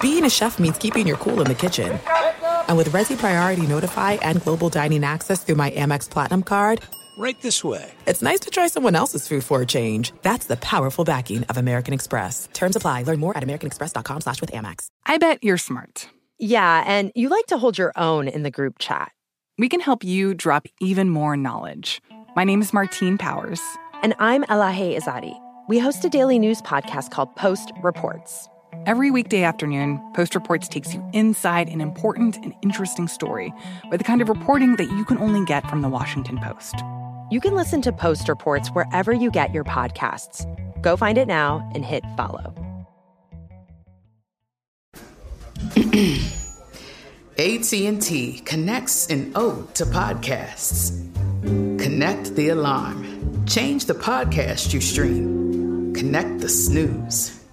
Being a chef means keeping your cool in the kitchen. And with Resy Priority Notify and Global Dining Access through my Amex Platinum card, right this way. It's nice to try someone else's food for a change. That's the powerful backing of American Express. Terms apply. Learn more at americanexpress.com slash with Amex. I bet you're smart. Yeah, and you like to hold your own in the group chat. We can help you drop even more knowledge. My name is Martine Powers. And I'm Elahe Izadi. We host a daily news podcast called Post Reports. Every weekday afternoon, Post Reports takes you inside an important and interesting story with the kind of reporting that you can only get from the Washington Post. You can listen to Post Reports wherever you get your podcasts. Go find it now and hit follow. AT&T connects an ode to podcasts. Connect the alarm. Change the podcast you stream. Connect the snooze.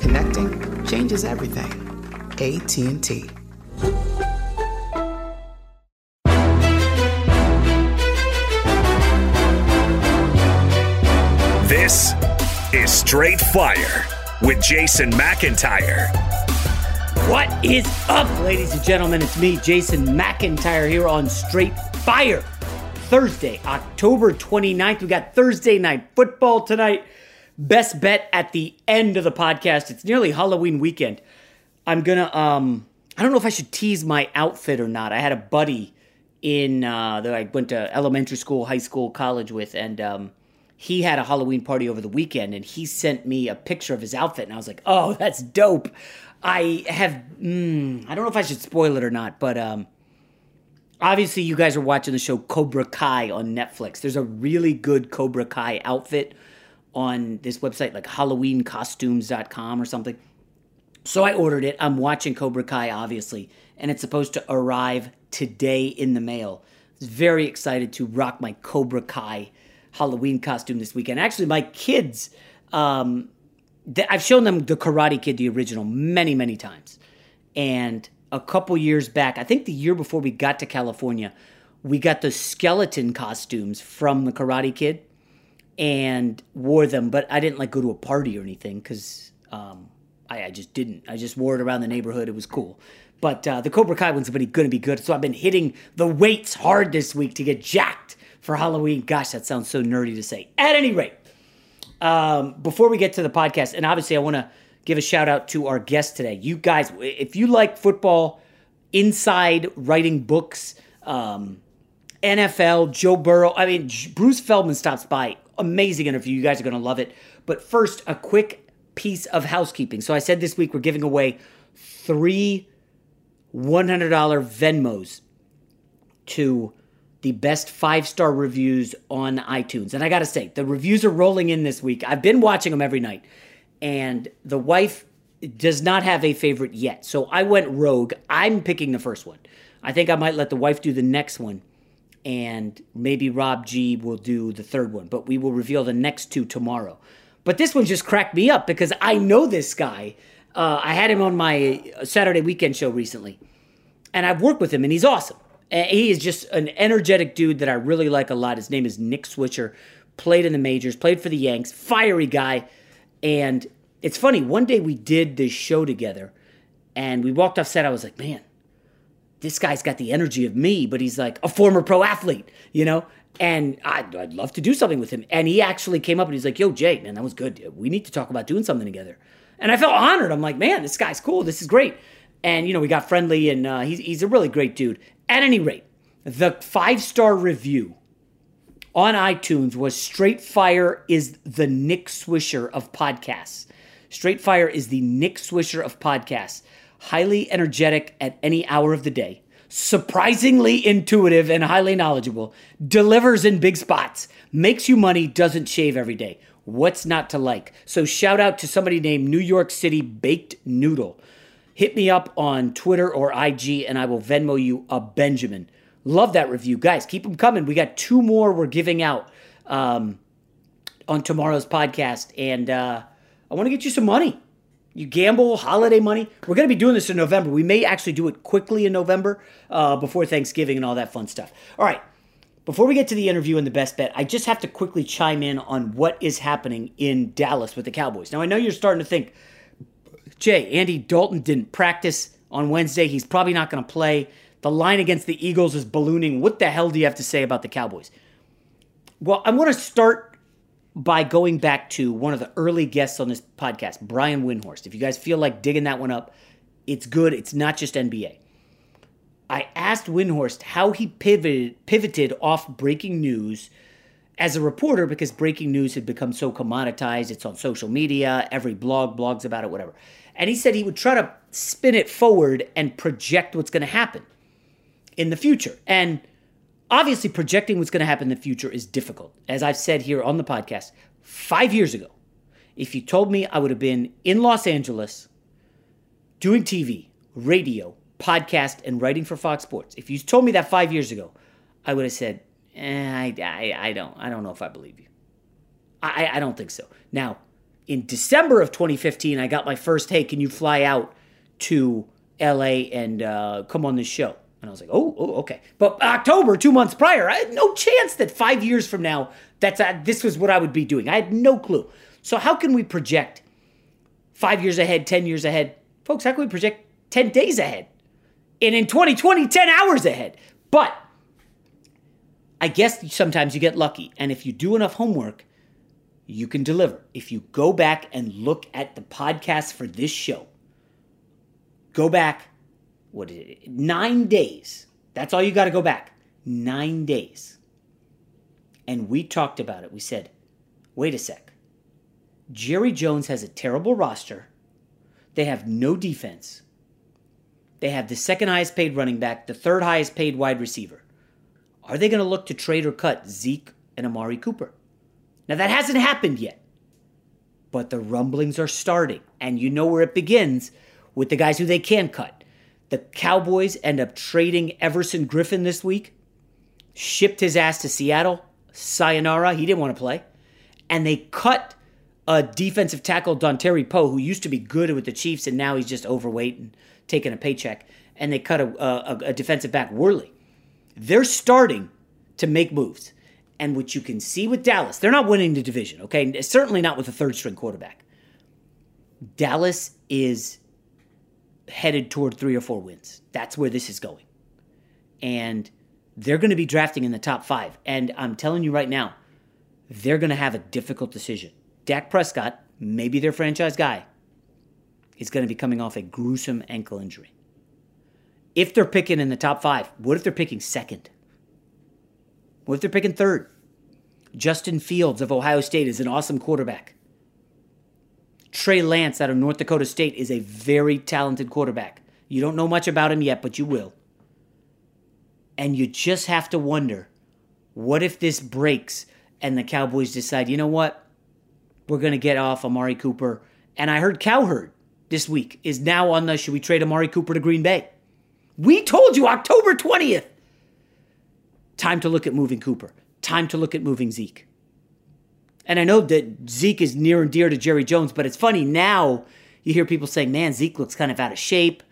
Connecting changes everything. AT&T. This is Straight Fire with Jason McIntyre. What is up, ladies and gentlemen? It's me, Jason McIntyre, here on Straight Fire. Thursday, October 29th. We got Thursday night football tonight. Best bet at the end of the podcast. It's nearly Halloween weekend. I'm gonna um I don't know if I should tease my outfit or not. I had a buddy in uh that I went to elementary school, high school, college with, and um he had a Halloween party over the weekend and he sent me a picture of his outfit and I was like, "Oh, that's dope." I have mm, I don't know if I should spoil it or not, but um obviously you guys are watching the show Cobra Kai on Netflix. There's a really good Cobra Kai outfit on this website like halloweencostumes.com or something. So I ordered it. I'm watching Cobra Kai obviously, and it's supposed to arrive today in the mail. I was very excited to rock my Cobra Kai Halloween costume this weekend. Actually, my kids, um, th- I've shown them the Karate Kid, the original, many, many times. And a couple years back, I think the year before we got to California, we got the skeleton costumes from the Karate Kid and wore them. But I didn't like go to a party or anything because um, I, I, just didn't. I just wore it around the neighborhood. It was cool. But uh, the Cobra Kai one's going to be good. So I've been hitting the weights hard this week to get jacked for Halloween. Gosh, that sounds so nerdy to say. At any rate, um, before we get to the podcast, and obviously I want to give a shout out to our guest today. You guys, if you like football, inside writing books, um, NFL, Joe Burrow, I mean, Bruce Feldman stops by. Amazing interview. You guys are going to love it. But first, a quick piece of housekeeping. So I said this week we're giving away three $100 Venmos to the best five star reviews on iTunes. And I got to say, the reviews are rolling in this week. I've been watching them every night. And the wife does not have a favorite yet. So I went rogue. I'm picking the first one. I think I might let the wife do the next one. And maybe Rob G will do the third one. But we will reveal the next two tomorrow. But this one just cracked me up because I know this guy. Uh, I had him on my Saturday weekend show recently. and I've worked with him, and he's awesome. He is just an energetic dude that I really like a lot. His name is Nick Swisher. Played in the majors, played for the Yanks, fiery guy. And it's funny, one day we did this show together and we walked off set. I was like, man, this guy's got the energy of me, but he's like a former pro athlete, you know? And I'd, I'd love to do something with him. And he actually came up and he's like, yo, Jay, man, that was good. We need to talk about doing something together. And I felt honored. I'm like, man, this guy's cool. This is great. And, you know, we got friendly and uh, he's, he's a really great dude. At any rate, the five star review on iTunes was Straight Fire is the Nick Swisher of podcasts. Straight Fire is the Nick Swisher of podcasts. Highly energetic at any hour of the day, surprisingly intuitive and highly knowledgeable, delivers in big spots, makes you money, doesn't shave every day. What's not to like? So, shout out to somebody named New York City Baked Noodle. Hit me up on Twitter or IG and I will Venmo you a Benjamin. Love that review. Guys, keep them coming. We got two more we're giving out um, on tomorrow's podcast. And uh, I want to get you some money. You gamble, holiday money. We're going to be doing this in November. We may actually do it quickly in November uh, before Thanksgiving and all that fun stuff. All right. Before we get to the interview and the best bet, I just have to quickly chime in on what is happening in Dallas with the Cowboys. Now, I know you're starting to think, Jay, Andy Dalton didn't practice on Wednesday. He's probably not going to play. The line against the Eagles is ballooning. What the hell do you have to say about the Cowboys? Well, I want to start by going back to one of the early guests on this podcast, Brian Windhorst. If you guys feel like digging that one up, it's good. It's not just NBA. I asked Windhorst how he pivoted pivoted off breaking news as a reporter because breaking news had become so commoditized. It's on social media, every blog blogs about it, whatever. And he said he would try to spin it forward and project what's going to happen in the future. And obviously, projecting what's going to happen in the future is difficult. As I've said here on the podcast, five years ago, if you told me I would have been in Los Angeles doing TV, radio, podcast, and writing for Fox Sports, if you told me that five years ago, I would have said, eh, I, I, I don't, I don't know if I believe you. I, I don't think so. Now, in December of 2015, I got my first, hey, can you fly out to LA and uh, come on this show? And I was like, oh, oh, okay. But October, two months prior, I had no chance that five years from now, that's this was what I would be doing. I had no clue. So how can we project five years ahead, 10 years ahead? Folks, how can we project 10 days ahead? And in 2020, 10 hours ahead. But I guess sometimes you get lucky. And if you do enough homework, you can deliver. If you go back and look at the podcast for this show, go back, what is it, nine days. That's all you got to go back. Nine days. And we talked about it. We said, wait a sec. Jerry Jones has a terrible roster. They have no defense. They have the second highest paid running back, the third highest paid wide receiver. Are they going to look to trade or cut Zeke and Amari Cooper? Now, that hasn't happened yet, but the rumblings are starting. And you know where it begins with the guys who they can cut. The Cowboys end up trading Everson Griffen this week, shipped his ass to Seattle. Sayonara, he didn't want to play. And they cut a defensive tackle, Dontari Poe, who used to be good with the Chiefs, and now he's just overweight and taking a paycheck. And they cut a, a, a defensive back, Worley. They're starting to make moves. And what you can see with Dallas, they're not winning the division, okay? Certainly not with a third string quarterback. Dallas is headed toward three or four wins. That's where this is going. And they're going to be drafting in the top five. And I'm telling you right now, they're going to have a difficult decision. Dak Prescott, maybe their franchise guy, is going to be coming off a gruesome ankle injury. If they're picking in the top five, what if they're picking second? What if they're picking third? Justin Fields of Ohio State is an awesome quarterback. Trey Lance out of North Dakota State is a very talented quarterback. You don't know much about him yet, but you will. And you just have to wonder what if this breaks and the Cowboys decide, you know what? We're going to get off Amari Cooper. And I heard Cowherd this week is now on the should we trade Amari Cooper to Green Bay? We told you October 20th. Time to look at moving Cooper. Time to look at moving Zeke. And I know that Zeke is near and dear to Jerry Jones, but it's funny now you hear people saying, man, Zeke looks kind of out of shape.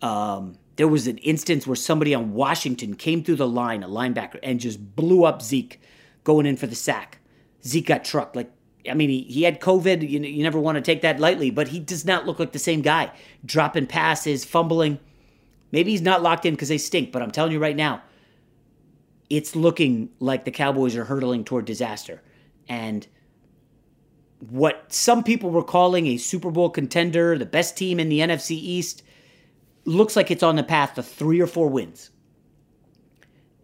Um, there was an instance where somebody on Washington came through the line, a linebacker, and just blew up Zeke going in for the sack. Zeke got trucked. Like, I mean, he, he had COVID. You, you never want to take that lightly, but he does not look like the same guy. Dropping passes, fumbling. Maybe he's not locked in because they stink, but I'm telling you right now, it's looking like the Cowboys are hurtling toward disaster. And what some people were calling a Super Bowl contender, the best team in the NFC East, looks like it's on the path to three or four wins.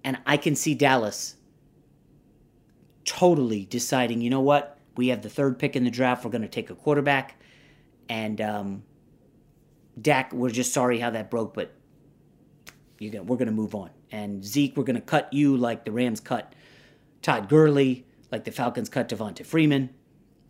And I can see Dallas totally deciding, you know what? We have the third pick in the draft. We're going to take a quarterback. And um, Dak, we're just sorry how that broke, but gonna, we're going to move on. And Zeke, we're going to cut you like the Rams cut Todd Gurley, like the Falcons cut Devonta Freeman,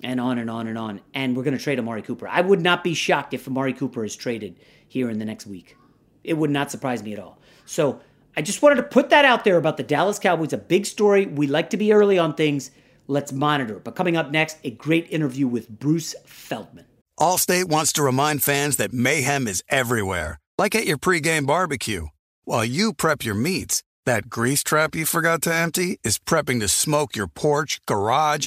and on and on and on. And we're going to trade Amari Cooper. I would not be shocked if Amari Cooper is traded here in the next week. It would not surprise me at all. So I just wanted to put that out there about the Dallas Cowboys. A big story. We like to be early on things. Let's monitor. But coming up next, a great interview with Bruce Feldman. Allstate wants to remind fans that mayhem is everywhere, like at your pregame barbecue. While you prep your meats, that grease trap you forgot to empty is prepping to smoke your porch, garage,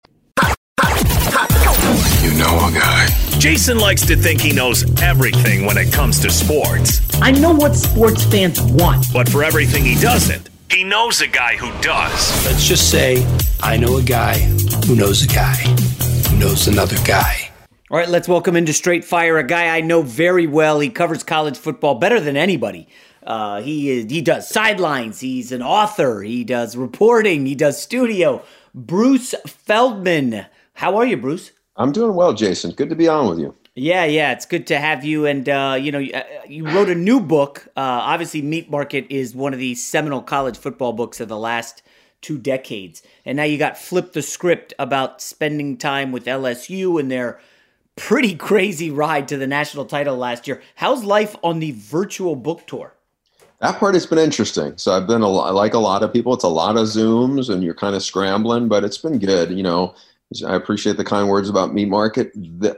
You know a guy. Jason likes to think he knows everything when it comes to sports. I know what sports fans want. But for everything he doesn't, he knows a guy who does. Let's just say I know a guy who knows a guy who knows another guy. All right, let's welcome into Straight Fire a guy I know very well. He covers college football better than anybody. Uh, he is, he does sidelines. He's an author. He does reporting. He does studio. Bruce Feldman. How are you, Bruce? I'm doing well, Jason. Good to be on with you. Yeah, yeah, it's good to have you. And uh, you know, you, uh, you wrote a new book. Uh, obviously, Meat Market is one of the seminal college football books of the last two decades. And now you got Flip the Script about spending time with LSU and their pretty crazy ride to the national title last year. How's life on the virtual book tour? That part has been interesting. So I've been a lot, like a lot of people. It's a lot of zooms, and you're kind of scrambling, but it's been good. You know, I appreciate the kind words about Meat Market.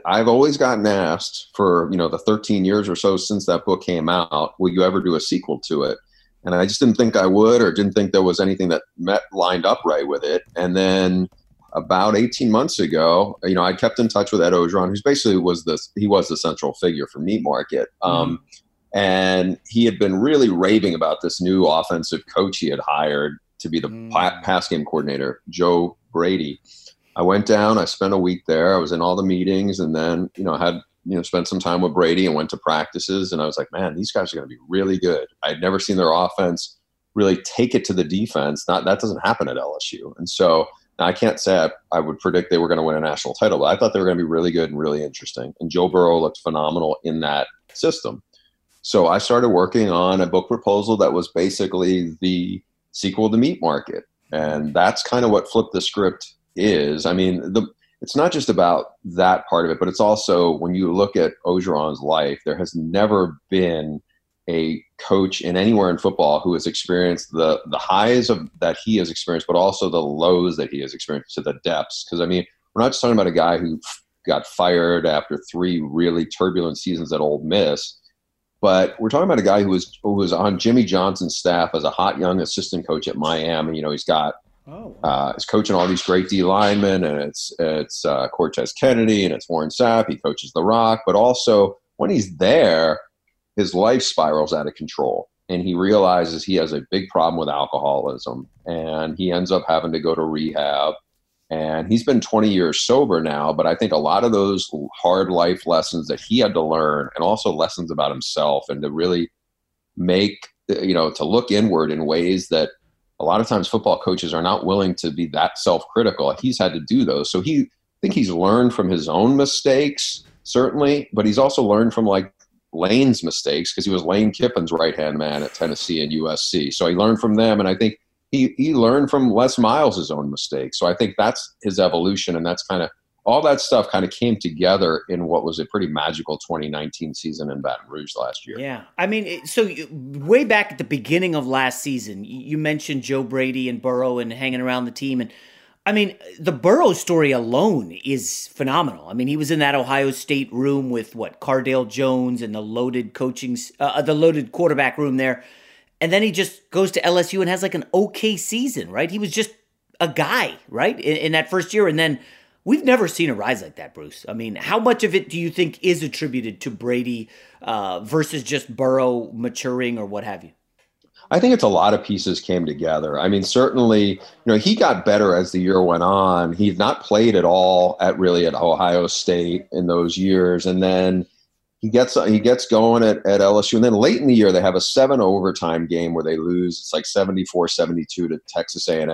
I've always gotten asked for you know the 13 years or so since that book came out, will you ever do a sequel to it? And I just didn't think I would, or didn't think there was anything that met lined up right with it. And then about 18 months ago, you know, I kept in touch with Ed Orgeron, who's basically was the he was the central figure for Meat Market. Um, mm-hmm. And he had been really raving about this new offensive coach he had hired to be the mm-hmm. pass game coordinator, Joe Brady. I went down. I spent a week there. I was in all the meetings, and then you know had you know spent some time with Brady and went to practices. And I was like, man, these guys are going to be really good. I'd never seen their offense really take it to the defense. Not that doesn't happen at LSU, and so. Now, I can't say I, I would predict they were going to win a national title, but I thought they were going to be really good and really interesting. And Joe Burrow looked phenomenal in that system. So I started working on a book proposal that was basically the sequel to Meat Market. And that's kind of what flipped the Script is. I mean, the it's not just about that part of it, but it's also when you look at Orgeron's life, there has never been a coach in anywhere in football who has experienced the the highs of that he has experienced, but also the lows that he has experienced to the depths. Because I mean, we're not just talking about a guy who got fired after three really turbulent seasons at Ole Miss, but we're talking about a guy who was who was on Jimmy Johnson's staff as a hot young assistant coach at Miami. You know, he's got Oh, uh, he's coaching all these great D linemen, and it's it's uh, Cortez Kennedy and it's Warren Sapp. He coaches The Rock, but also when he's there, his life spirals out of control, and he realizes he has a big problem with alcoholism, and he ends up having to go to rehab. And he's been 20 years sober now, but I think a lot of those hard life lessons that he had to learn, and also lessons about himself, and to really make you know to look inward in ways that a lot of times football coaches are not willing to be that self-critical. He's had to do those. So he I think he's learned from his own mistakes, certainly, but he's also learned from like Lane's mistakes because he was Lane Kiffin's right hand man at Tennessee and USC. So he learned from them, and I think he he learned from Les Miles' own mistakes. So I think that's his evolution, and that's kind of all that stuff kind of came together in what was a pretty magical 2019 season in Baton Rouge last year. Yeah. I mean, so way back at the beginning of last season, you mentioned Joe Brady and Burrow and hanging around the team. And I mean, the Burrow story alone is phenomenal. I mean, he was in that Ohio State room with what, Cardale Jones and the loaded coaching, uh, the loaded quarterback room there. And then he just goes to LSU and has like an okay season, right? He was just a guy, right? in, in that first year. And then, We've never seen a rise like that, Bruce. I mean, how much of it do you think is attributed to Brady uh, versus just Burrow maturing or what have you? I think it's a lot of pieces came together. I mean, certainly, you know, he got better as the year went on. He's not played at all at really at Ohio State in those years, and then he gets he gets going at, at LSU, and then late in the year they have a seven overtime game where they lose. It's like 74-72 to Texas A&M,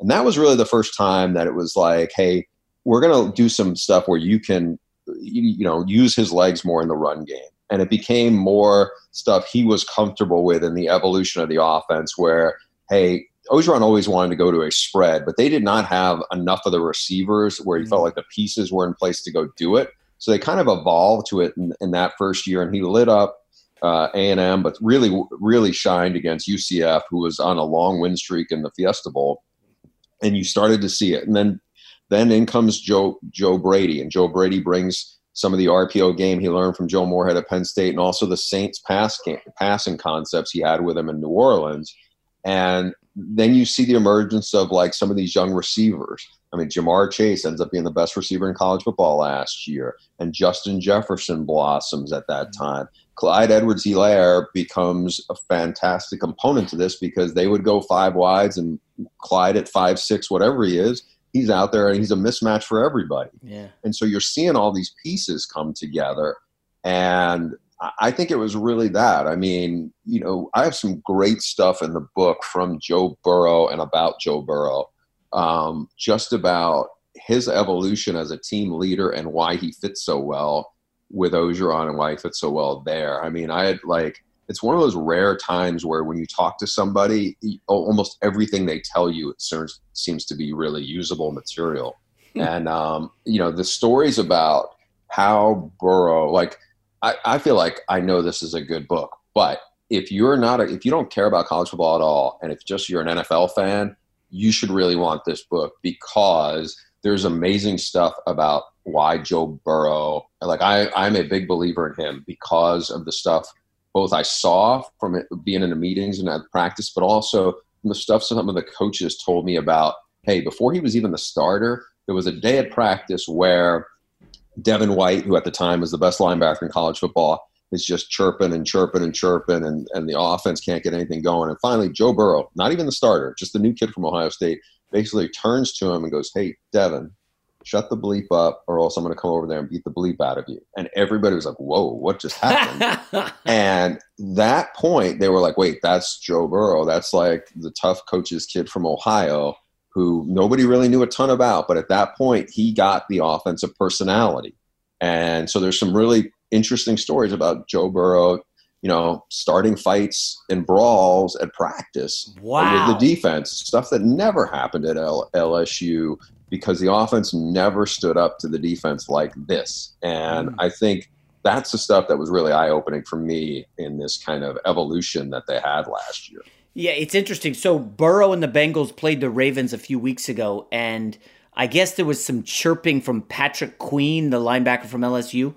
and that was really the first time that it was like, hey, we're going to do some stuff where you can, you, know, use his legs more in the run game. And it became more stuff he was comfortable with in the evolution of the offense where, hey, Orgeron always wanted to go to a spread, but they did not have enough of the receivers where he felt mm-hmm. like the pieces were in place to go do it. So they kind of evolved to it in, in that first year, and he lit up uh, A&M, but really, really shined against UCF, who was on a long win streak in the Fiesta Bowl. And you started to see it. And then then in comes Joe Joe Brady, and Joe Brady brings some of the RPO game he learned from Joe Moorhead at Penn State, and also the Saints pass game, passing concepts he had with him in New Orleans. And then you see the emergence of like some of these young receivers. I mean, Ja'Marr Chase ends up being the best receiver in college football last year, and Justin Jefferson blossoms at that mm-hmm. time. Clyde Edwards Helaire becomes a fantastic component to this because they would go five wides and Clyde at five, six, whatever he is, he's out there and he's a mismatch for everybody. Yeah. And so you're seeing all these pieces come together. And I think it was really that. I mean, you know, I have some great stuff in the book from Joe Burrow and about Joe Burrow, um, just about his evolution as a team leader and why he fits so well with Orgeron and why he fits so well there. I mean, I had like it's one of those rare times where when you talk to somebody, almost everything they tell you it seems to be really usable material. Hmm. and um, you know, the stories about how Burrow, like, I, I feel like I know this is a good book, but if you're not, a, if you don't care about college football at all, and if just you're an NFL fan, you should really want this book because there's amazing stuff about why Joe Burrow, like I, I'm a big believer in him because of the stuff both I saw from it, being in the meetings and at practice, but also the stuff some of the coaches told me about. Hey, before he was even the starter, there was a day at practice where Devin White, who at the time was the best linebacker in college football, is just chirping and chirping and chirping, and, and the offense can't get anything going. And finally, Joe Burrow, not even the starter, just the new kid from Ohio State, basically turns to him and goes, Hey, Devin, shut the bleep up or else I'm going to come over there and beat the bleep out of you. And everybody was like, whoa, what just happened? and that point, they were like, wait, that's Joe Burrow. That's like the tough coach's kid from Ohio who nobody really knew a ton about. But at that point, he got the offensive personality. And so there's some really interesting stories about Joe Burrow, you know, starting fights and brawls at practice wow. with the defense, stuff that never happened at L- LSU because the offense never stood up to the defense like this. And mm. I think that's the stuff that was really eye opening for me in this kind of evolution that they had last year. Yeah, it's interesting. So Burrow and the Bengals played the Ravens a few weeks ago, and I guess there was some chirping from Patrick Queen, the linebacker from LSU.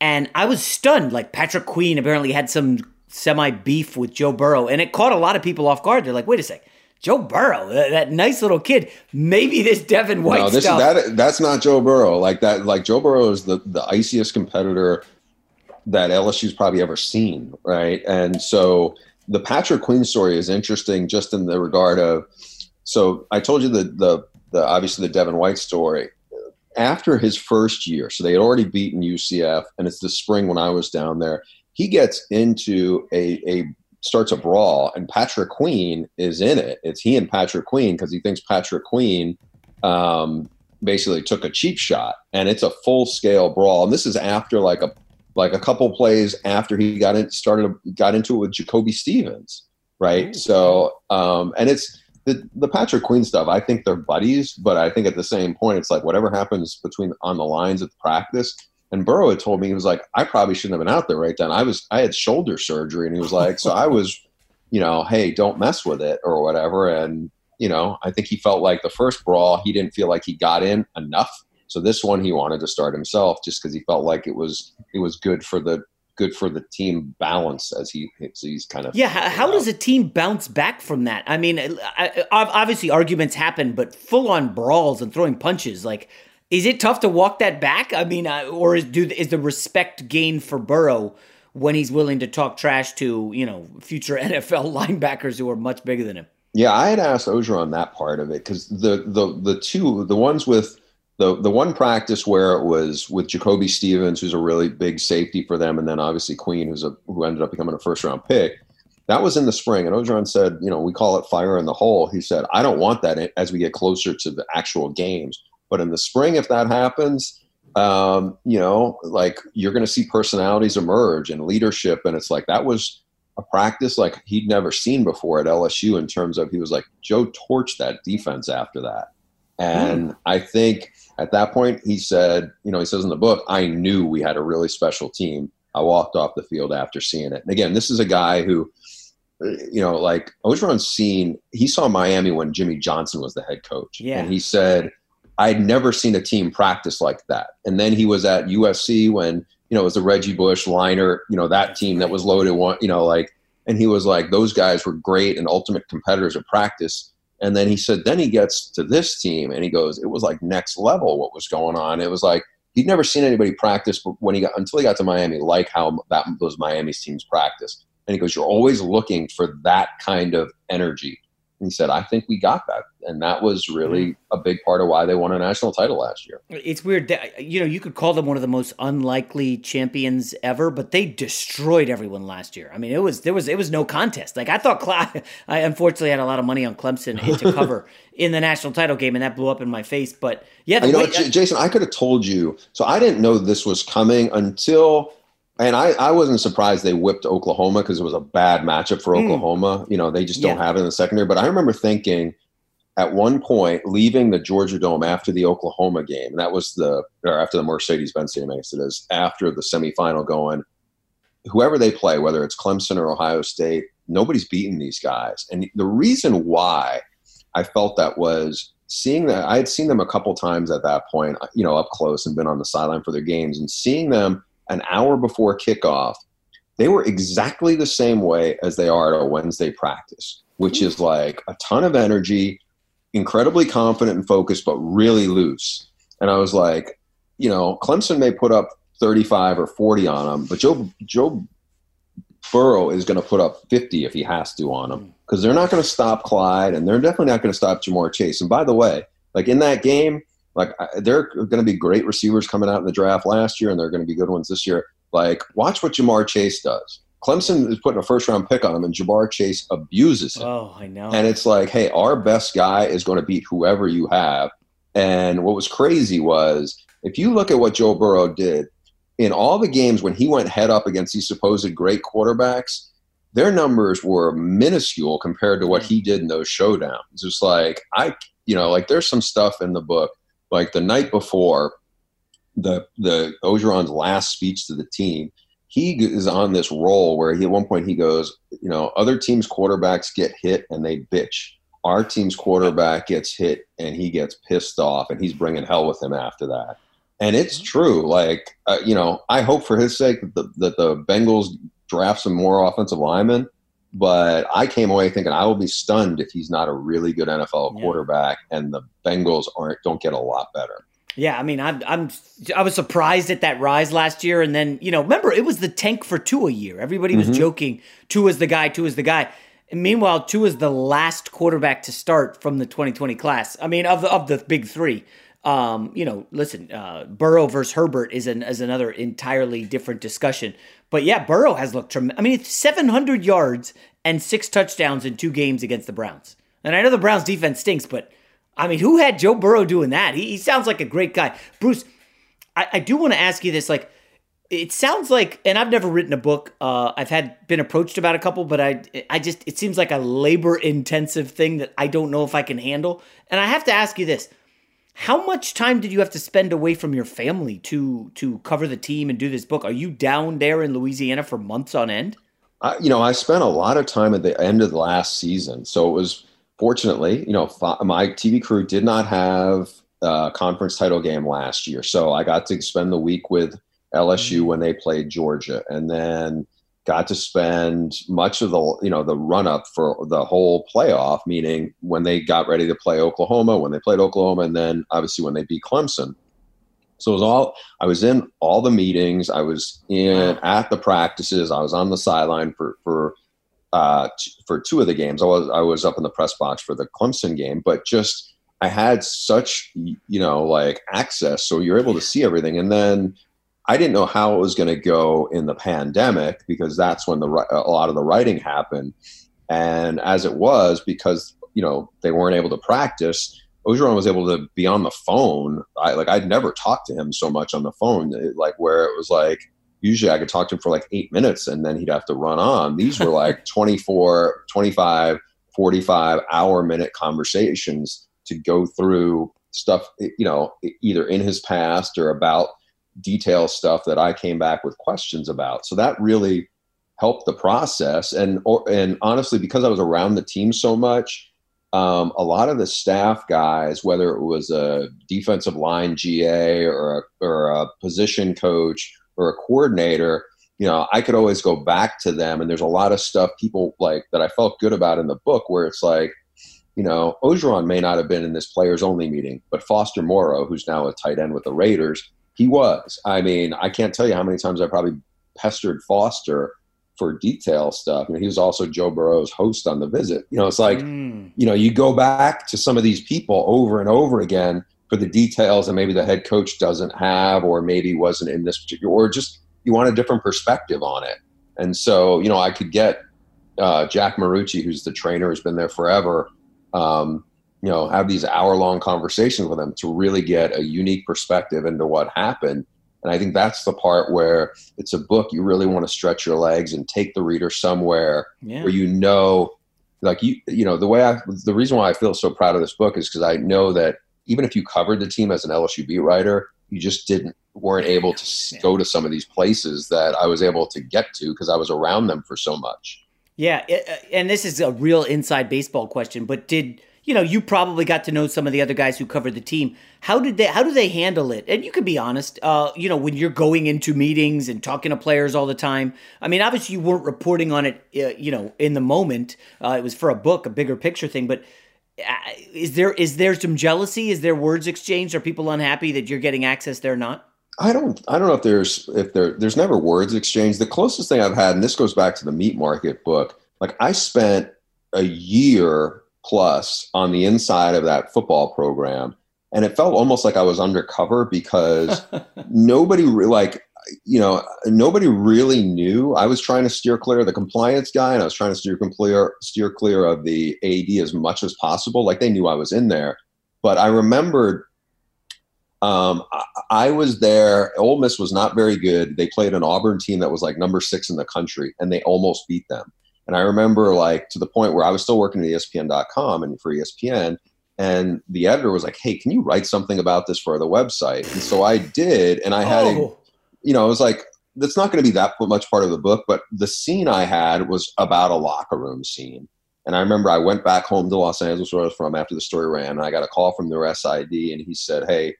And I was stunned. Like Patrick Queen apparently had some semi beef with Joe Burrow, and it caught a lot of people off guard. They're like, wait a sec Joe Burrow, that, that, nice little kid. Maybe this Devin White no, this stuff. that, that's not Joe Burrow. Like that, like Joe Burrow is the, the iciest competitor that LSU's probably ever seen, right? And so the Patrick Queen story is interesting just in the regard of so I told you the the, the obviously the Devin White story. After his first year, so they had already beaten UCF, and it's the spring when I was down there. He gets into a, a starts a brawl, and Patrick Queen is in it. It's he and Patrick Queen because he thinks Patrick Queen um, basically took a cheap shot, and it's a full scale brawl. And this is after like a like a couple plays after he got in started got into it with Jacoby Stevens, right? So um, and it's the, the Patrick Queen stuff. I think they're buddies, but I think at the same point, it's like whatever happens between on the lines of practice and Burrow had told me he was like, I probably shouldn't have been out there right then. I was I had shoulder surgery, and he was like, so I was, you know, hey, don't mess with it or whatever. And you know, I think he felt like the first brawl he didn't feel like he got in enough. So this one he wanted to start himself just because he felt like it was it was good for the good for the team balance as he as he's kind of yeah. How, how does a team bounce back from that? I mean, I, obviously arguments happen, but full on brawls and throwing punches like is it tough to walk that back? I mean, uh, or is do is the respect gained for Burrow when he's willing to talk trash to you know future NFL linebackers who are much bigger than him? Yeah, I had asked Orgeron that part of it because the the the two the ones with the the one practice where it was with Jacoby Stevens, who's a really big safety for them, and then obviously Queen, who's a who ended up becoming a first round pick. That was in the spring, and Orgeron said, you know, we call it fire in the hole. He said, I don't want that as we get closer to the actual games. But in the spring, if that happens, um, you know, like you're going to see personalities emerge and leadership. And it's like that was a practice like he'd never seen before at LSU in terms of he was like, Joe torched that defense after that. And mm. I think at that point, he said, you know, he says in the book, I knew we had a really special team. I walked off the field after seeing it. And again, this is a guy who, you know, like Orgeron's seen, he saw Miami when Jimmy Johnson was the head coach. Yeah. And he said, I'd never seen a team practice like that. And then he was at USC when, you know, it was the Reggie Bush liner, you know, that team that was loaded one, you know, like And he was like, those guys were great and ultimate competitors at practice. And then he said, then he gets to this team and he goes, it was like next level what was going on. It was like he'd never seen anybody practice but when he got until he got to Miami, like how that those Miami teams practice. And he goes, you're always looking for that kind of energy. He said, I think we got that. And that was really mm-hmm. a big part of why they won a national title last year. It's weird. That, you know, you could call them one of the most unlikely champions ever, but they destroyed everyone last year. I mean, it was, there was, it was no contest. Like I thought, I unfortunately had a lot of money on Clemson to cover in the national title game, and that blew up in my face. But yeah, you know, way, Jason, I could have told you. So I didn't know this was coming until and I, I wasn't surprised they whipped Oklahoma because it was a bad matchup for mm. Oklahoma. You know, they just don't yeah. have it in the secondary. But I remember thinking at one point, leaving the Georgia Dome after the Oklahoma game, and that was the, or after the Mercedes Benz Stadium, I guess it is, after the semifinal going, whoever they play, whether it's Clemson or Ohio State, nobody's beating these guys. And the reason why I felt that was seeing that I had seen them a couple times at that point, you know, up close and been on the sideline for their games and seeing them an hour before kickoff, they were exactly the same way as they are at a Wednesday practice, which is like a ton of energy, incredibly confident and focused, but really loose. And I was like, you know, Clemson may put up 35 or 40 on them, but Joe Joe Burrow is going to put up 50 if he has to on them because mm. they're not going to stop Clyde and they're definitely not going to stop Ja'Marr Chase. And by the way, like in that game, like there are going to be great receivers coming out in the draft last year, and they're going to be good ones this year. Like watch what Ja'Marr Chase does. Clemson is putting a first round pick on him, and Ja'Marr Chase abuses him. Oh, I know. And it's like, hey, our best guy is going to beat whoever you have. And what was crazy was if you look at what Joe Burrow did in all the games when he went head up against these supposed great quarterbacks, their numbers were minuscule compared to what he did in those showdowns. It's like I, you know, like there's some stuff in the book like the night before the the Orgeron's last speech to the team, he is on this roll where he at one point he goes, you know, other teams' quarterbacks get hit and they bitch. Our team's quarterback gets hit and he gets pissed off, and he's bringing hell with him after that. And it's mm-hmm. true. Like, uh, you know, I hope for his sake that the, that the Bengals draft some more offensive linemen but I came away thinking I will be stunned if he's not a really good NFL yeah. quarterback, and the Bengals aren't don't get a lot better. Yeah, I mean, I'm, I'm, I was surprised at that rise last year, and then you know, remember it was the tank for Tua year. Everybody was mm-hmm. joking, Tua's the guy, two is the guy. And meanwhile, is the last quarterback to start from the 2020 class. I mean, of the of the big three. Um, you know, listen, uh, Burrow versus Herbert is an is another entirely different discussion. But yeah, Burrow has looked tremendous. I mean, it's 700 yards and six touchdowns in two games against the Browns. And I know the Browns defense stinks, but I mean, who had Joe Burrow doing that? He, he sounds like a great guy. Bruce, I, I do want to ask you this. Like, it sounds like, and I've never written a book. Uh, I've had been approached about a couple, but I, I just, it seems like a labor intensive thing that I don't know if I can handle. And I have to ask you this: how much time did you have to spend away from your family to to cover the team and do this book? Are you down there in Louisiana for months on end? I, you know, I spent a lot of time at the end of the last season, so it was fortunately, you know, my TV crew did not have a conference title game last year, so I got to spend the week with LSU mm-hmm. when they played Georgia, and then got to spend much of the you know the run up for the whole playoff meaning when they got ready to play oklahoma when they played oklahoma and then obviously when they beat clemson. So it was all i was in all the meetings. I was in at the practices. I was on the sideline for for uh, for two of the games. I was i was up in the press box for the clemson game but just i had such you know like access so you're able to see everything. And then I didn't know how it was going to go in the pandemic because that's when the a lot of the writing happened. And as it was, because you know they weren't able to practice, Orgeron was able to be on the phone. I like I'd never talked to him so much on the phone, eh, like where it was like usually I could talk to him for like eight minutes and then he'd have to run on. These were like 24, 25, 45 hour minute conversations to go through stuff, eh, you know, either in his past or about detail stuff that I came back with questions about. So that really helped the process. And or, and honestly, because I was around the team so much, um, a lot of the staff guys, whether it was a defensive line GA or a, or a position coach or a coordinator, you know, I could always go back to them. And there's a lot of stuff people like that I felt good about in the book where it's like, you know, Orgeron may not have been in this players only meeting, but Foster Moreau, who's now a tight end with the Raiders, he was. I mean, I can't tell you how many times I probably pestered Foster for detail stuff. And he was also Joe Burrow's host on the visit. You know, it's like, mm. you know, you go back to some of these people over and over again for the details that maybe the head coach doesn't have, or maybe wasn't in this particular, or just you want a different perspective on it. And so, you know, I could get uh, Jack Marucci, who's the trainer, who's been there forever. Um, you know, have these hour long conversations with them to really get a unique perspective into what happened. And I think that's the part where it's a book you really want to stretch your legs and take the reader somewhere yeah. where you know, like you, you know, the way I, the reason why I feel so proud of this book is because I know that even if you covered the team as an LSU beat writer, you just didn't weren't able to yeah. go to some of these places that I was able to get to because I was around them for so much. Yeah, uh, and this is a real inside baseball question, but did you know you probably got to know some of the other guys who covered the team? How did they how do they handle it? And you can be honest, uh, you know, when you're going into meetings and talking to players all the time. I mean, obviously you weren't reporting on it, uh, you know, in the moment. Uh, it was for a book, a bigger picture thing, but uh, is there is there some jealousy? Is there words exchanged? Are people unhappy that you're getting access there not? I don't I don't know if there's if there there's never words exchanged. The closest thing I've had, and this goes back to the meat market book, like I spent a year plus on the inside of that football program. And it felt almost like I was undercover because nobody like you know, nobody really knew. I was trying to steer clear of the compliance guy, and I was trying to steer clear steer clear of the AD as much as possible. Like they knew I was in there, but I remembered um, I, I, was there. Ole Miss was not very good. They played an Auburn team that was like number six in the country, and they almost beat them. And I remember like to the point where I was still working at ESPN.com and for ESPN, and the editor was like, "Hey, can you write something about this for the website?" And so I did, and I had oh. a you know, I was like that's not going to be that much part of the book, but the scene I had was about a locker room scene. And I remember I went back home to Los Angeles, where I was from, after the story ran, and I got a call from their SID, and he said, "Hey,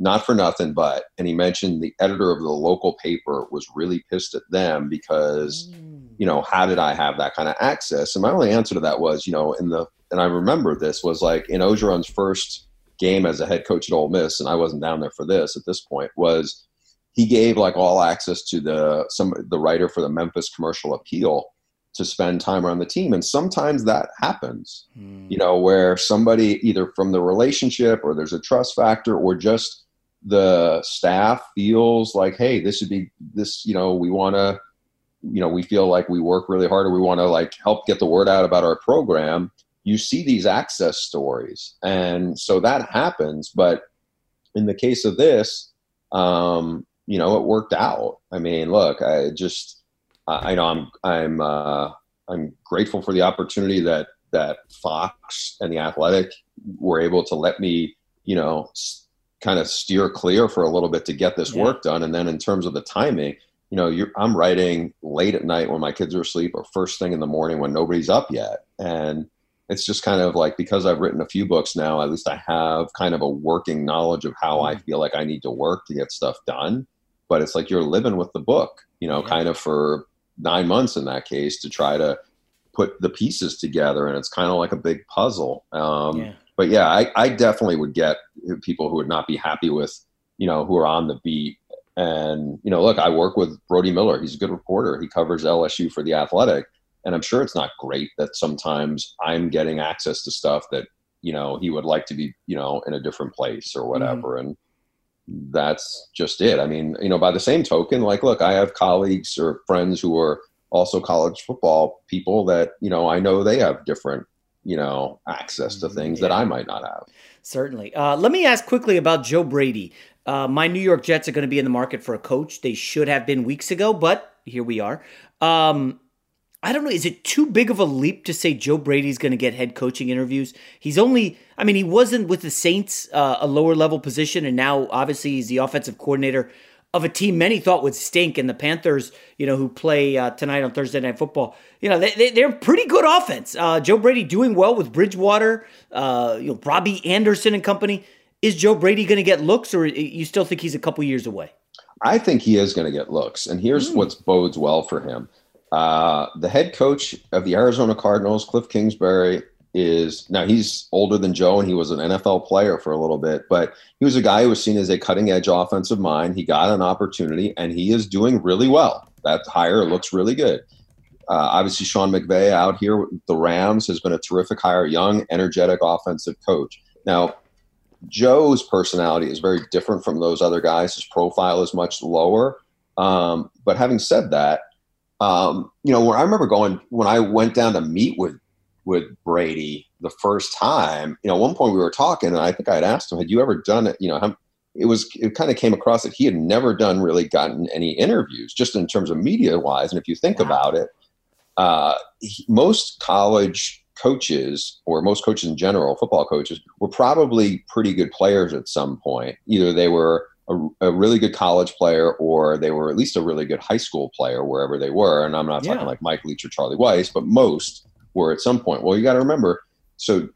not for nothing, but," and he mentioned the editor of the local paper was really pissed at them because, mm. You know, how did I have that kind of access? And my only answer to that was, you know, in the and I remember this was like in Orgeron's first game as a head coach at Ole Miss, and I wasn't down there for this at this point was he gave like all access to the some the writer for the Memphis Commercial Appeal to spend time around the team and sometimes that happens mm. you know where somebody either from the relationship or there's a trust factor or just the staff feels like hey this would be this you know we want to you know we feel like we work really hard or we want to like help get the word out about our program you see these access stories and so that happens but in the case of this um, you know, it worked out. I mean, look, I just, I, I know I'm, I'm, uh, I'm grateful for the opportunity that that Fox and the Athletic were able to let me, you know, s- kind of steer clear for a little bit to get this yeah. work done. And then in terms of the timing, you know, I'm writing late at night when my kids are asleep, or first thing in the morning when nobody's up yet, and it's just kind of like because I've written a few books now, at least I have kind of a working knowledge of how I mm. feel like I need to work to get stuff done but it's like you're living with the book, you know, yeah. kind of for nine months in that case to try to put the pieces together. And it's kind of like a big puzzle. Um, yeah. But yeah, I, I definitely would get people who would not be happy with, you know, who are on the beat. And, you know, look, I work with Brody Miller. He's a good reporter. He covers LSU for The Athletic. And I'm sure it's not great that sometimes I'm getting access to stuff that, you know, he would like to be, you know, in a different place or whatever. Mm-hmm. And, that's just it. I mean, you know, by the same token, like, look, I have colleagues or friends who are also college football people that, you know, I know they have different, you know, access to things yeah. that I might not have. Certainly. Uh, let me ask quickly about Joe Brady. Uh, my New York Jets are going to be in the market for a coach. They should have been weeks ago, but here we are. Um, I don't know. Is it too big of a leap to say Joe Brady's going to get head coaching interviews? He's only, I mean, he wasn't with the Saints, uh, a lower level position, and now obviously he's the offensive coordinator of a team many thought would stink. And the Panthers, you know, who play uh, tonight on Thursday Night Football, you know, they, they, are pretty good offense. Uh, Joe Brady doing well with Bridgewater, uh, you know, Robbie Anderson and company. Is Joe Brady going to get looks, or you still think he's a couple years away? I think he is going to get looks, and here's mm. what bodes well for him. Uh, the head coach of the Arizona Cardinals, Cliff Kingsbury, is now he's older than Joe, and he was an NFL player for a little bit, but he was a guy who was seen as a cutting edge offensive mind. He got an opportunity, and he is doing really well. That hire looks really good. Uh, obviously, Sean McVay out here with the Rams has been a terrific hire, young, energetic offensive coach. Now, Joe's personality is very different from those other guys. His profile is much lower. Um, but having said that, um, you know, when I remember going when I went down to meet with with Brady the first time, you know, at one point we were talking, and I think I had asked him, "Had you ever done it?" You know, it was it kind of came across that he had never done really gotten any interviews, just in terms of media wise. And if you think about it, uh, he, most college coaches or most coaches in general, football coaches, were probably pretty good players at some point. Either they were a, a, really good college player or they were at least a really good high school player wherever they were. And I'm not talking like Mike Leach or Charlie Weis, but most were at some point. Well, you got to remember, so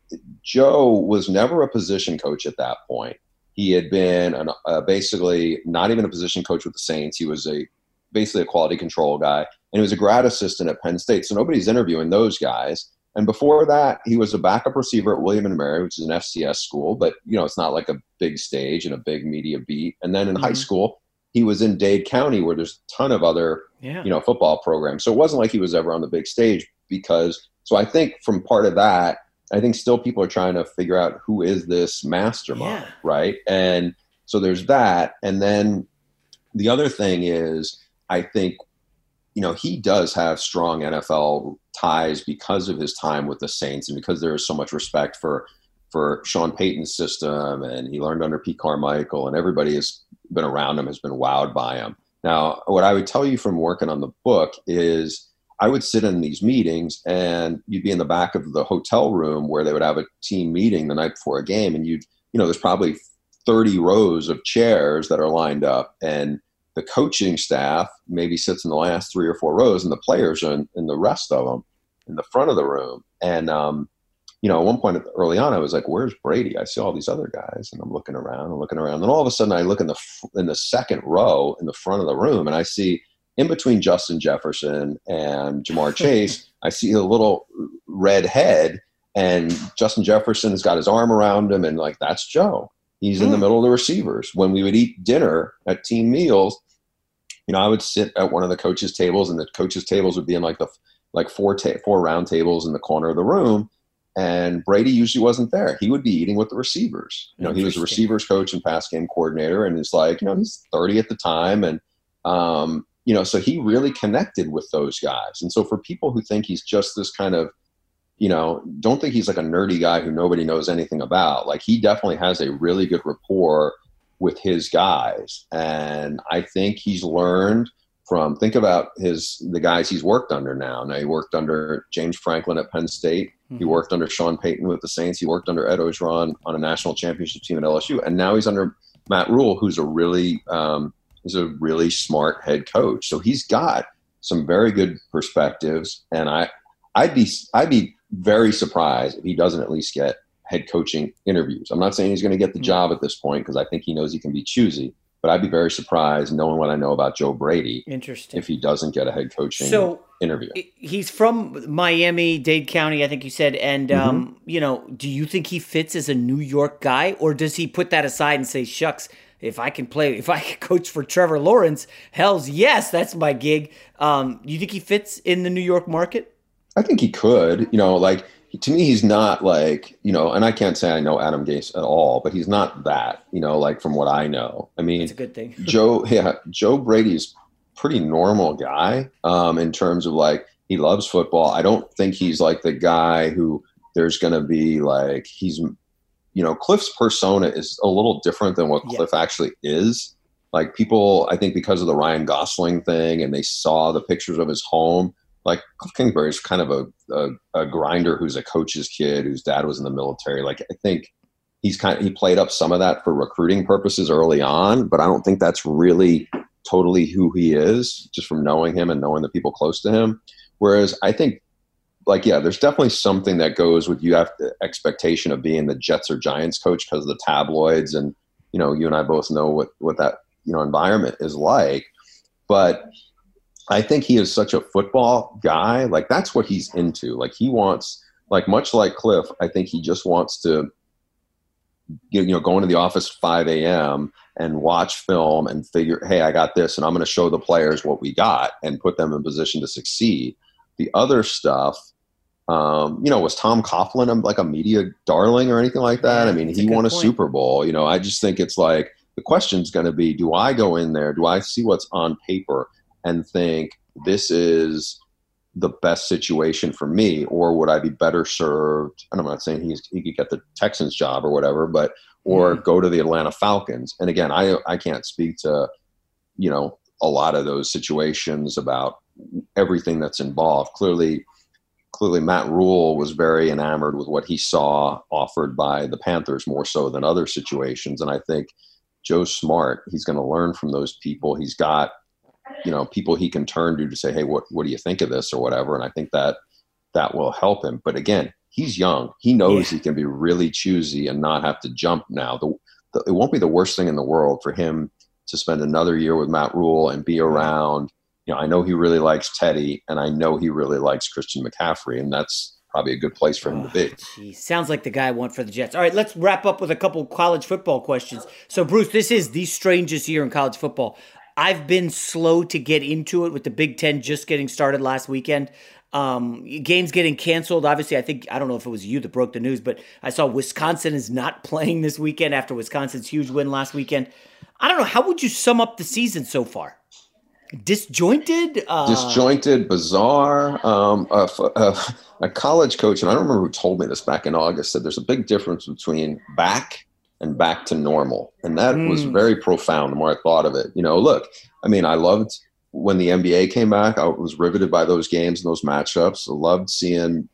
Joe was never a position coach at that point. He had been an, uh, basically not even a position coach with the Saints. He was a basically a quality control guy, and he was a grad assistant at Penn State. So nobody's interviewing those guys. And before that, he was a backup receiver at William and Mary, which is an FCS school, but you know it's not like a big stage and a big media beat. And then in mm-hmm. high school, he was in Dade County, where there's a ton of other yeah. you know football programs. So it wasn't like he was ever on the big stage because. So I think from part of that, I think still people are trying to figure out who is this mastermind, yeah. right? And so there's that, and then the other thing is I think you know, he does have strong NFL ties because of his time with the Saints and because there is so much respect for for Sean Payton's system and he learned under Pete Carmichael and everybody has been around him has been wowed by him. Now, what I would tell you from working on the book is I would sit in these meetings and you'd be in the back of the hotel room where they would have a team meeting the night before a game and you'd you know there's probably 30 rows of chairs that are lined up and the coaching staff maybe sits in the last three or four rows, and the players are in, in the rest of them in the front of the room. And um, you know, at one point early on, I was like, "Where's Brady?" I see all these other guys, and I'm looking around and looking around. And all of a sudden, I look in the in the second row in the front of the room, and I see in between Justin Jefferson and Ja'Marr Chase, I see a little red head, and Justin Jefferson's got his arm around him, and like that's Joe. He's in the hmm. middle of the receivers. When we would eat dinner at team meals, you know, I would sit at one of the coaches' tables, and the coaches' tables would be in like the like four ta- four round tables in the corner of the room. And Brady usually wasn't there. He would be eating with the receivers. You know, he was a receivers coach and pass game coordinator, and he's like, you know, he's 30 at the time, and um, you know, so he really connected with those guys. And so for people who think he's just this kind of you know, don't think he's like a nerdy guy who nobody knows anything about. Like he definitely has a really good rapport with his guys, and I think he's learned from. Think about his the guys he's worked under now. Now he worked under James Franklin at Penn State. Mm-hmm. He worked under Sean Payton with the Saints. He worked under Ed Orgeron on a national championship team at LSU, and now he's under Matt Rhule who's a really um, he's a really smart head coach. So he's got some very good perspectives, and I I'd be I'd be very surprised if he doesn't at least get head coaching interviews. I'm not saying he's going to get the hmm. job at this point because I think he knows he can be choosy, but I'd be very surprised knowing what I know about Joe Brady. Interesting. If he doesn't get a head coaching so, interview. He's from Miami, Dade County, I think you said. And, mm-hmm. um, you know, do you think he fits as a New York guy or does he put that aside and say, shucks, if I can play, if I can coach for Trevor Lawrence, hell's yes, that's my gig. Um, you think he fits in the New York market? I think he could. You know, like to me, he's not like you know, and I can't say I know Adam Gase at all, but he's not that. You know, like from what I know. I mean, it's a good thing. Joe, yeah, Joe Brady's pretty normal guy um, in terms of like he loves football. I don't think he's like the guy who there's going to be like he's you know Cliff's persona is a little different than what Cliff actually is. Like people, I think because of the Ryan Gosling thing, and they saw the pictures of his home like Cliff Kingsbury is kind of a, a, a, grinder who's a coach's kid whose dad was in the military. Like I think he's kind of, he played up some of that for recruiting purposes early on, but I don't think that's really totally who he is just from knowing him and knowing the people close to him. Whereas I think like yeah, there's definitely something that goes with you have the expectation of being the Jets or Giants coach because of the tabloids and you know you and I both know what what that you know environment is like. But I think he is such a football guy. Like that's what he's into. Like he wants, like much like Cliff, I think he just wants to, you know, go into the office 5 a.m. and watch film and figure, hey, I got this, and I'm going to show the players what we got and put them in position to succeed. The other stuff, um, you know, was Tom Coughlin like a media darling or anything like that? I mean, he a won a point. Super Bowl. You know, I just think it's like the question's going to be: Do I go in there? Do I see what's on paper? and think this is the best situation for me, or would I be better served? And I'm not saying he's, he could get the Texans job or whatever, but or mm-hmm. go to the Atlanta Falcons. And again, I I can't speak to you know a lot of those situations about everything that's involved. Clearly, clearly Matt Rhule was very enamored with what he saw offered by the Panthers more so than other situations. And I think Joe Smart, he's going to learn from those people. He's got you know people he can turn to to say hey what what do you think of this or whatever and i think that that will help him but again he's young he knows yeah. he can be really choosy and not have to jump now the, the, it won't be the worst thing in the world for him to spend another year with matt Rhule and be around you know i know he really likes teddy and i know he really likes christian mccaffrey and that's probably a good place for him oh, to be. Geez. Sounds like the guy I want for the Jets. All right, let's wrap up with a couple college football questions. So, Bruce, this is the strangest year in college football. I've been slow to get into it with the Big Ten just getting started last weekend. Um, games getting canceled. Obviously, I think I don't know if it was you that broke the news, but I saw Wisconsin is not playing this weekend after Wisconsin's huge win last weekend. I don't know. How would you sum up the season so far? Disjointed, uh, disjointed, bizarre. Um, a, a, a college coach, and I don't remember who told me this back in August, said there's a big difference between back and back to normal. And that mm. was very profound the more I thought of it. You know, look, I mean, I loved when the NBA came back, I was riveted by those games and those matchups. I loved seeing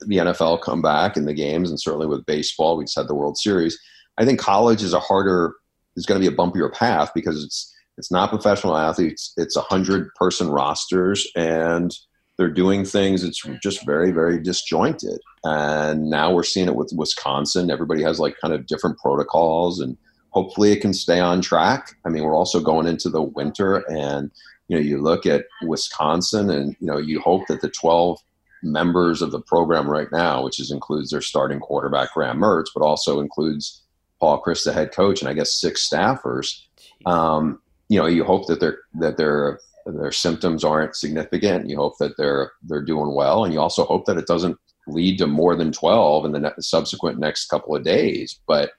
the NFL come back in the games, and certainly with baseball, we just had the World Series. I think college is a harder, is going to be a bumpier path because it's it's not professional athletes. It's a hundred person rosters, and they're doing things. It's just very, very disjointed. And now we're seeing it with Wisconsin. Everybody has like kind of different protocols, and hopefully it can stay on track. I mean, we're also going into the winter, and you know, you look at Wisconsin, and you know, you hope that the 12 members of the program right now, which is includes their starting quarterback Graham Mertz, but also includes Paul Chryst, the head coach, and I guess six staffers. Um, you know, you hope that they're that they're their symptoms aren't significant. You hope that they're they're doing well, and you also hope that it doesn't lead to more than 12 in the ne- subsequent next couple of days. But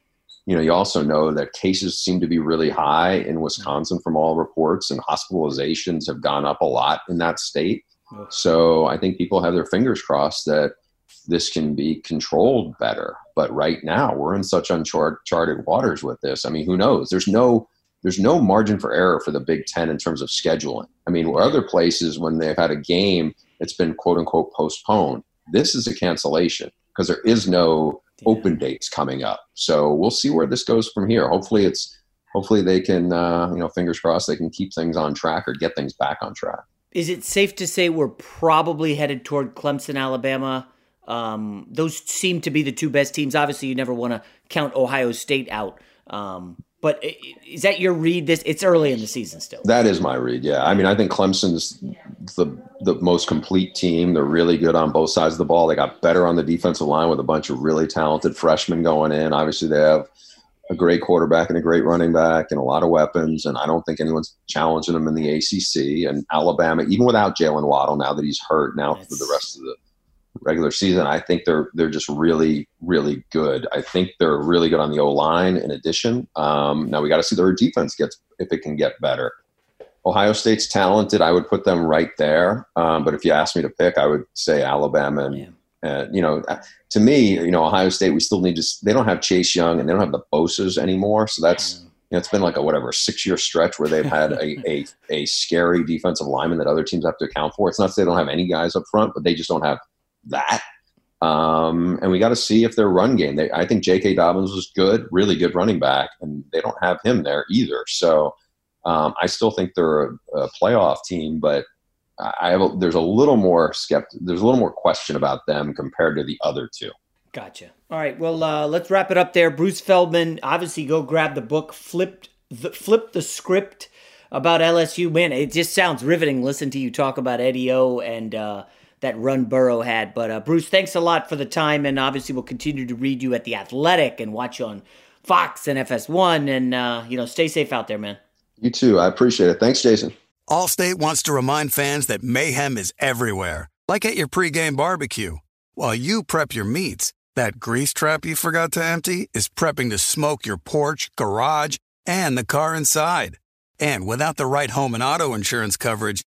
you know, you also know that cases seem to be really high in Wisconsin from all reports, and hospitalizations have gone up a lot in that state. So I think people have their fingers crossed that this can be controlled better. But right now, we're in such uncharted waters with this. I mean, who knows? There's no there's no margin for error for the Big Ten in terms of scheduling. I mean, where other places, when they've had a game, it's been quote unquote postponed. This is a cancellation because there is no open dates coming up. So we'll see where this goes from here. Hopefully, it's hopefully they can, uh, you know, fingers crossed, they can keep things on track or get things back on track. Is it safe to say we're probably headed toward Clemson, Alabama? Um, those seem to be the two best teams. Obviously, you never want to count Ohio State out. Um, but is that your read? This it's early in the season still. That is my read. Yeah, I mean, I think Clemson's the the most complete team. They're really good on both sides of the ball. They got better on the defensive line with a bunch of really talented freshmen going in. Obviously, they have a great quarterback and a great running back and a lot of weapons. And I don't think anyone's challenging them in the ACC. And Alabama, even without Jaylen Waddle, now that he's hurt, now That's... for the rest of the regular season. I think they're they're just really really good. I think they're really good on the O line. In addition, um, now we got to see their defense gets if it can get better. Ohio State's talented. I would put them right there. Um, but if you ask me to pick, I would say Alabama. And, yeah. you know, to me, you know, Ohio State, we still need to. They don't have Chase Young and they don't have the Bosa's anymore. So that's. You know, it's been like a whatever six year stretch where they've had a, a, a scary defensive lineman that other teams have to account for. It's not that they don't have any guys up front, but they just don't have that. Um, and we got to see if their run game. They, I think J.K. Dobbins was good, really good running back, and they don't have him there either. So um, I still think they're a, a playoff team, but I have a, there's a little more skeptic. There's a little more question about them compared to the other two. Gotcha. All right. Well, uh, let's wrap it up there. Bruce Feldman, obviously, go grab the book, Flipped the, flip the script about LSU. Man, it just sounds riveting. Listen to you talk about Eddie O and uh, that run Burrow had. But uh, Bruce, thanks a lot for the time, and obviously we'll continue to read you at the Athletic and watch you on Fox and FS1. And uh, you know, stay safe out there, man. You too. I appreciate it. Thanks, Jason. Allstate wants to remind fans that mayhem is everywhere, like at your pregame barbecue. While you prep your meats, that grease trap you forgot to empty is prepping to smoke your porch, garage, and the car inside. And without the right home and auto insurance coverage,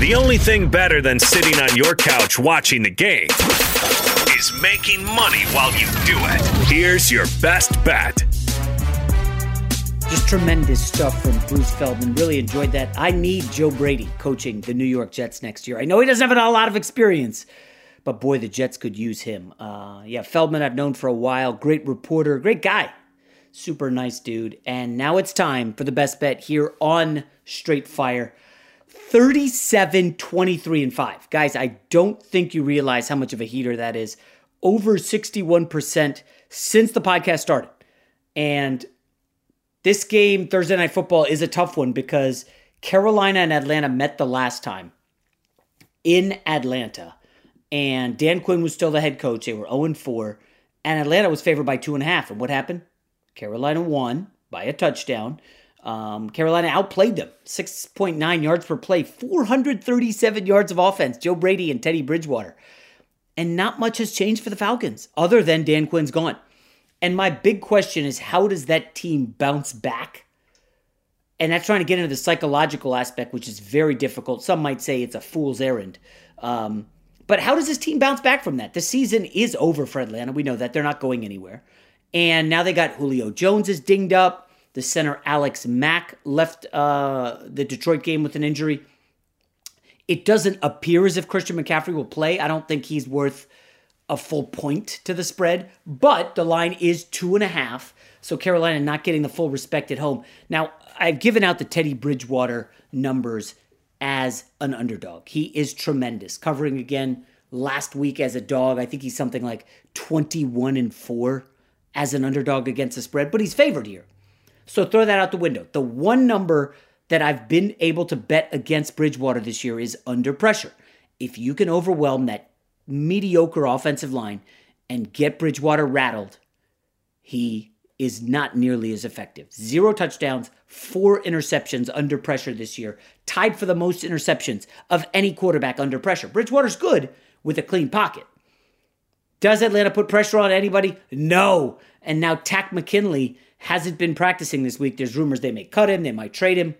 The only thing better than sitting on your couch watching the game is making money while you do it. Here's your best bet. Just tremendous stuff from Bruce Feldman. Really enjoyed that. I need Joe Brady coaching the New York Jets next year. I know he doesn't have a lot of experience, but boy, the Jets could use him. Uh, yeah, Feldman I've known for a while. Great reporter, great guy. Super nice dude. And now it's time for the best bet here on Straight Fire. 37 23 and 5. Guys, I don't think you realize how much of a heater that is. Over 61% since the podcast started. And this game, Thursday Night Football, is a tough one because Carolina and Atlanta met the last time in Atlanta. And Dan Quinn was still the head coach. They were 0 4. And Atlanta was favored by two and a half. And what happened? Carolina won by a touchdown. Um, Carolina outplayed them 6.9 yards per play, 437 yards of offense. Joe Brady and Teddy Bridgewater. And not much has changed for the Falcons other than Dan Quinn's gone. And my big question is how does that team bounce back? And that's trying to get into the psychological aspect, which is very difficult. Some might say it's a fool's errand. Um, but how does this team bounce back from that? The season is over for Atlanta. We know that. They're not going anywhere. And now they got Julio Jones is dinged up. The center Alex Mack left uh, the Detroit game with an injury. It doesn't appear as if Christian McCaffrey will play. I don't think he's worth a full point to the spread, but the line is two and a half. So Carolina not getting the full respect at home. Now, I've given out the Teddy Bridgewater numbers as an underdog. He is tremendous. Covering again last week as a dog. I think he's something like 21 and 4 as an underdog against the spread, but he's favored here. So throw that out the window. The one number that I've been able to bet against Bridgewater this year is under pressure. If you can overwhelm that mediocre offensive line and get Bridgewater rattled, he is not nearly as effective. Zero touchdowns, four interceptions under pressure this year, tied for the most interceptions of any quarterback under pressure. Bridgewater's good with a clean pocket. Does Atlanta put pressure on anybody? No. And now Takk McKinley hasn't been practicing this week. There's rumors they may cut him, they might trade him.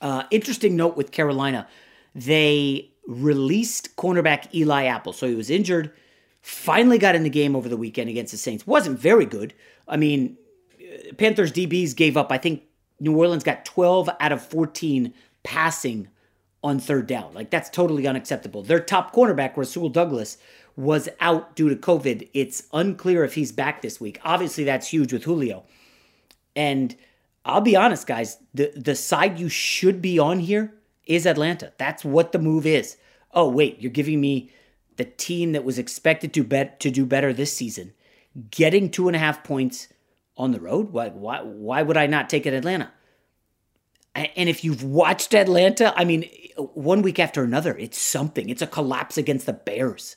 Uh, interesting note with Carolina, they released cornerback Eli Apple. So he was injured, finally got in the game over the weekend against the Saints. Wasn't very good. I mean, Panthers DBs gave up, I think New Orleans got 12 out of 14 passing on third down. Like that's totally unacceptable. Their top cornerback, Rasul Douglas, was out due to COVID. It's unclear if he's back this week. Obviously, that's huge with Julio. And I'll be honest, guys, the, the side you should be on here is Atlanta. That's what the move is. Oh, wait, you're giving me the team that was expected to bet to do better this season, getting two and a half points on the road. Why why why would I not take it Atlanta? And if you've watched Atlanta, I mean, one week after another, it's something. It's a collapse against the Bears.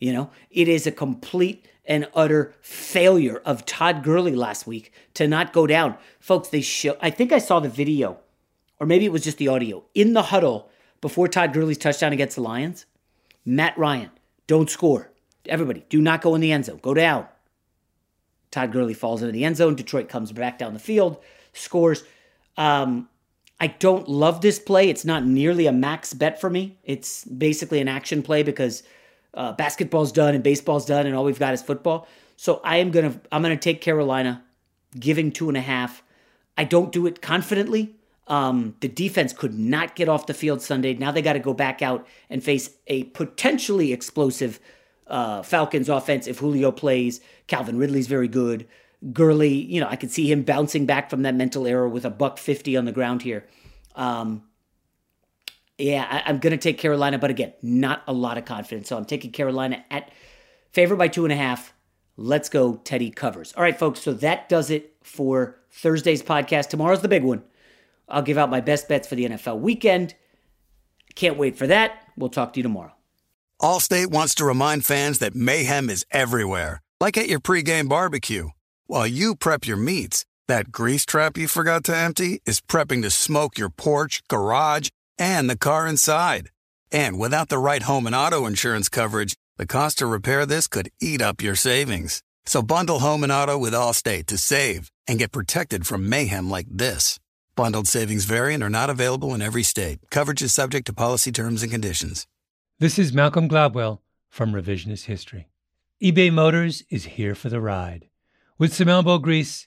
You know, it is a complete and utter failure of Todd Gurley last week to not go down. Folks, they show I think I saw the video, or maybe it was just the audio, in the huddle before Todd Gurley's touchdown against the Lions. Matt Ryan, don't score. Everybody, do not go in the end zone. Go down. Todd Gurley falls into the end zone. Detroit comes back down the field, scores. Um, I don't love this play. It's not nearly a max bet for me. It's basically an action play because uh, basketball's done and baseball's done, and all we've got is football. So I am gonna I'm gonna take Carolina, giving two and a half. I don't do it confidently. Um, the defense could not get off the field Sunday. Now they got to go back out and face a potentially explosive uh, Falcons offense if Julio plays. Calvin Ridley's very good. Gurley, you know, I could see him bouncing back from that mental error with a buck 50 on the ground here. Um, yeah, I, am going to take Carolina, but again, not a lot of confidence. So I'm taking Carolina at favor by two and a half. Let's go, Teddy covers. All right, folks. So that does it for Thursday's podcast. Tomorrow's the big one. I'll give out my best bets for the NFL weekend. Can't wait for that. We'll talk to you tomorrow. Allstate wants to remind fans that mayhem is everywhere, like at your pregame barbecue. While you prep your meats, that grease trap you forgot to empty is prepping to smoke your porch, garage, and the car inside. And without the right home and auto insurance coverage, the cost to repair this could eat up your savings. So bundle home and auto with Allstate to save and get protected from mayhem like this. Bundled savings variant are not available in every state. Coverage is subject to policy terms and conditions. This is Malcolm Gladwell from Revisionist History. eBay Motors is here for the ride. With some elbow grease,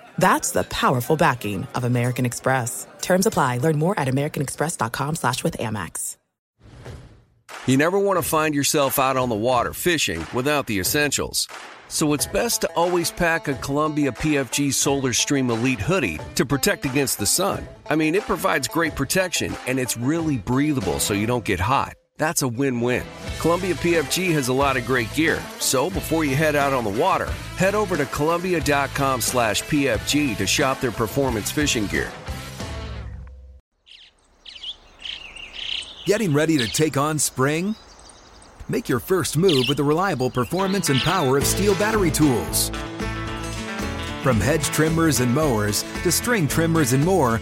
That's the powerful backing of American Express. Terms apply. Learn more at americanexpress.com slash with Amex. You never want to find yourself out on the water fishing without the essentials. So it's best to always pack a Columbia PFG Solar Stream Elite hoodie to protect against the sun. I mean, it provides great protection and it's really breathable so you don't get hot. That's a win-win. Columbia PFG has a lot of great gear, so before you head out on the water, head over to columbia.com slash PFG to shop their performance fishing gear. Getting ready to take on spring? Make your first move with the reliable performance and power of STIHL battery tools. From hedge trimmers and mowers to string trimmers and more,